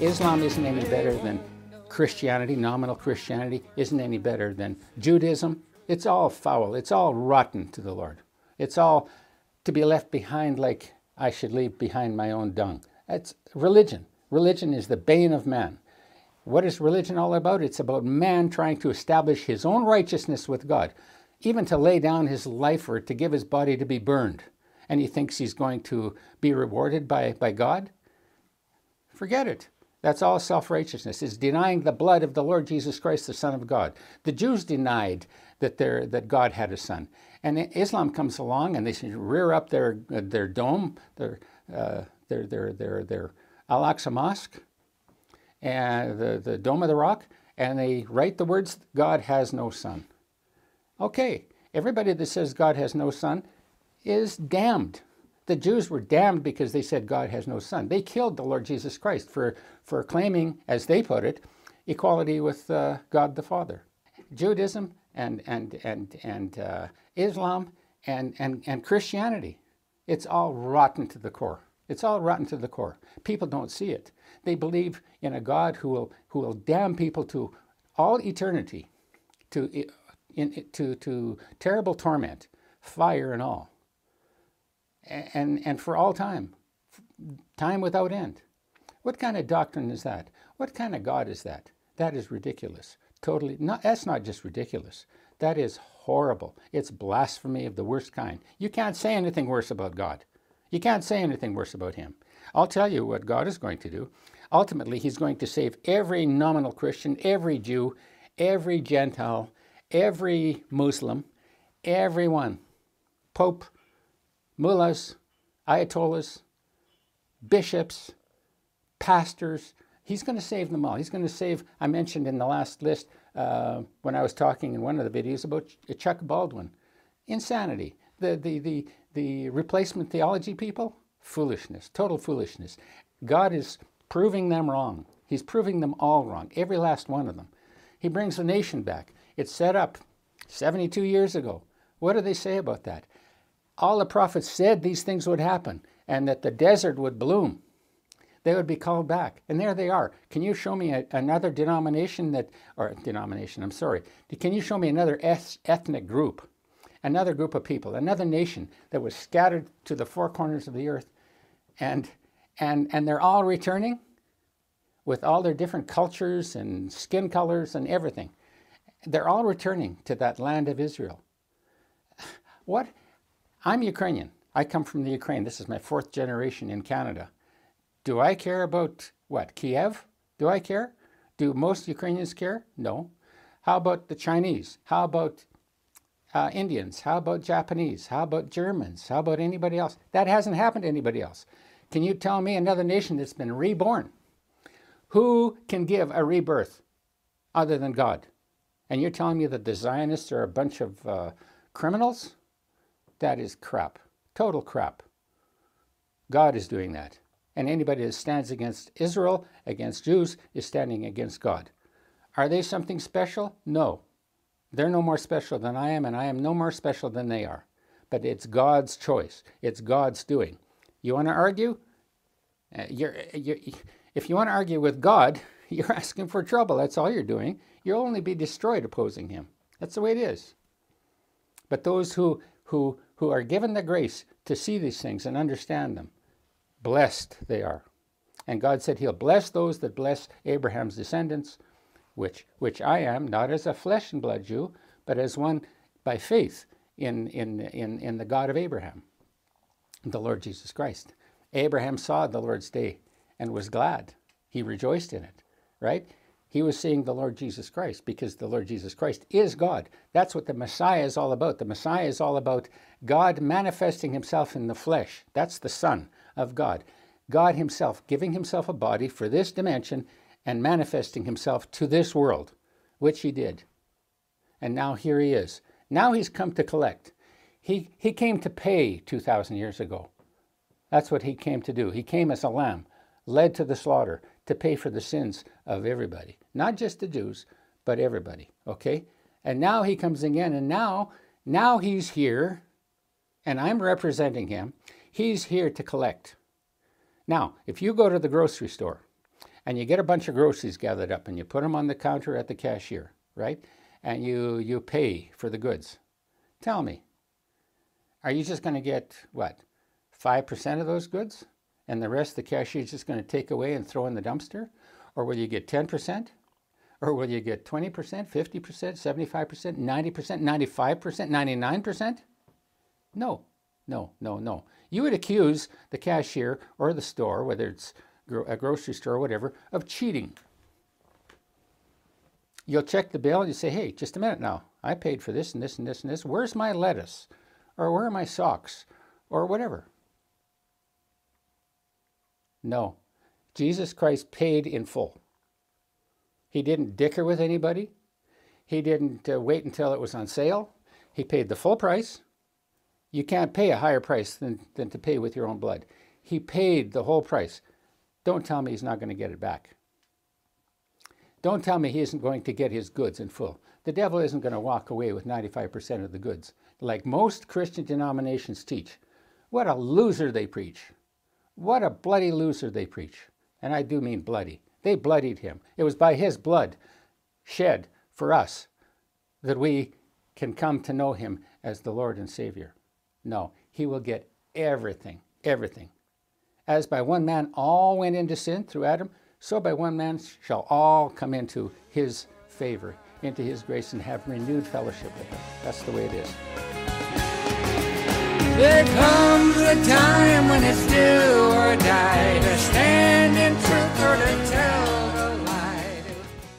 Islam isn't any better than Christianity, nominal Christianity isn't any better than Judaism. It's all foul. It's all rotten to the Lord. It's all to be left behind like I should leave behind my own dung. That's religion. Religion is the bane of man. What is religion all about? It's about man trying to establish his own righteousness with God, even to lay down his life or to give his body to be burned. And he thinks he's going to be rewarded by, by God? Forget it. That's all self righteousness. It's denying the blood of the Lord Jesus Christ, the Son of God. The Jews denied that, that God had a son. And Islam comes along and they rear up their, their dome, their, uh, their, their, their, their Al Aqsa Mosque, and the, the Dome of the Rock, and they write the words, God has no son. Okay, everybody that says God has no son is damned. The Jews were damned because they said God has no son. They killed the Lord Jesus Christ for, for claiming, as they put it, equality with uh, God the Father. Judaism and, and, and, and uh, Islam and, and, and Christianity, it's all rotten to the core. It's all rotten to the core. People don't see it. They believe in a God who will, who will damn people to all eternity, to, in, to, to terrible torment, fire and all, and, and for all time, time without end. What kind of doctrine is that? What kind of God is that? That is ridiculous. Totally, not, that's not just ridiculous. That is horrible. It's blasphemy of the worst kind. You can't say anything worse about God. You can't say anything worse about him. I'll tell you what God is going to do. Ultimately, he's going to save every nominal Christian, every Jew, every Gentile, every Muslim, everyone. Pope, mullahs, ayatollahs, bishops, pastors. He's going to save them all. He's going to save, I mentioned in the last list uh, when I was talking in one of the videos about Chuck Baldwin. Insanity. The, the, the, the replacement theology people, foolishness, total foolishness. God is proving them wrong. He's proving them all wrong, every last one of them. He brings the nation back. It's set up 72 years ago. What do they say about that? All the prophets said these things would happen and that the desert would bloom. They would be called back. And there they are. Can you show me a, another denomination that, or denomination, I'm sorry. Can you show me another ethnic group another group of people, another nation that was scattered to the four corners of the earth. And, and, and they're all returning with all their different cultures and skin colors and everything. They're all returning to that land of Israel. What? I'm Ukrainian. I come from the Ukraine. This is my fourth generation in Canada. Do I care about what? Kiev? Do I care? Do most Ukrainians care? No. How about the Chinese? How about uh, Indians? How about Japanese? How about Germans? How about anybody else? That hasn't happened to anybody else. Can you tell me another nation that's been reborn? Who can give a rebirth other than God? And you're telling me that the Zionists are a bunch of uh, criminals? That is crap. Total crap. God is doing that. And anybody that stands against Israel, against Jews, is standing against God. Are they something special? No. They're no more special than I am, and I am no more special than they are. But it's God's choice, it's God's doing. You want to argue? Uh, you're, you're, if you want to argue with God, you're asking for trouble. That's all you're doing. You'll only be destroyed opposing Him. That's the way it is. But those who, who, who are given the grace to see these things and understand them, blessed they are. And God said He'll bless those that bless Abraham's descendants which, which I am, not as a flesh and blood Jew, but as one by faith in, in, in, in the God of Abraham, the Lord Jesus Christ. Abraham saw the Lord's day and was glad. He rejoiced in it, right? He was seeing the Lord Jesus Christ because the Lord Jesus Christ is God. That's what the Messiah is all about. The Messiah is all about God manifesting himself in the flesh. That's the Son of God. God himself giving himself a body for this dimension and manifesting himself to this world, which he did. And now here he is. Now he's come to collect. He, he came to pay 2,000 years ago. That's what he came to do. He came as a lamb, led to the slaughter, to pay for the sins of everybody. Not just the Jews, but everybody. Okay? And now he comes again, and now, now he's here, and I'm representing him. He's here to collect. Now, if you go to the grocery store and you get a bunch of groceries gathered up and you put them on the counter at the cashier, right? And you, you pay for the goods. Tell me, are you just going to get what, 5% of those goods? And the rest the cashier is just going to take away and throw in the dumpster? Or will you get 10%? Or will you get 20%, 50%, 75%, 90%, 95%, 99%? No, no, no, no. You would accuse the cashier or the store, whether it's a grocery store or whatever, of cheating. You'll check the bill and you say, hey, just a minute now. I paid for this and this and this and this. Where's my lettuce? Or where are my socks? Or whatever. No. Jesus Christ paid in full. He didn't dicker with anybody. He didn't uh, wait until it was on sale. He paid the full price. You can't pay a higher price than, than to pay with your own blood. He paid the whole price. Don't tell me he's not going to get it back. Don't tell me he isn't going to get his goods in full. The devil isn't going to walk away with 95% of the goods, like most Christian denominations teach. What a loser they preach. What a bloody loser they preach. And I do mean bloody. They bloodied him. It was by his blood shed for us that we can come to know him as the Lord and Savior. No, he will get everything, everything. As by one man all went into sin through Adam, so by one man shall all come into his favor, into his grace, and have renewed fellowship with him. That's the way it is. There comes a time when it's do or die. To stand in truth or to tell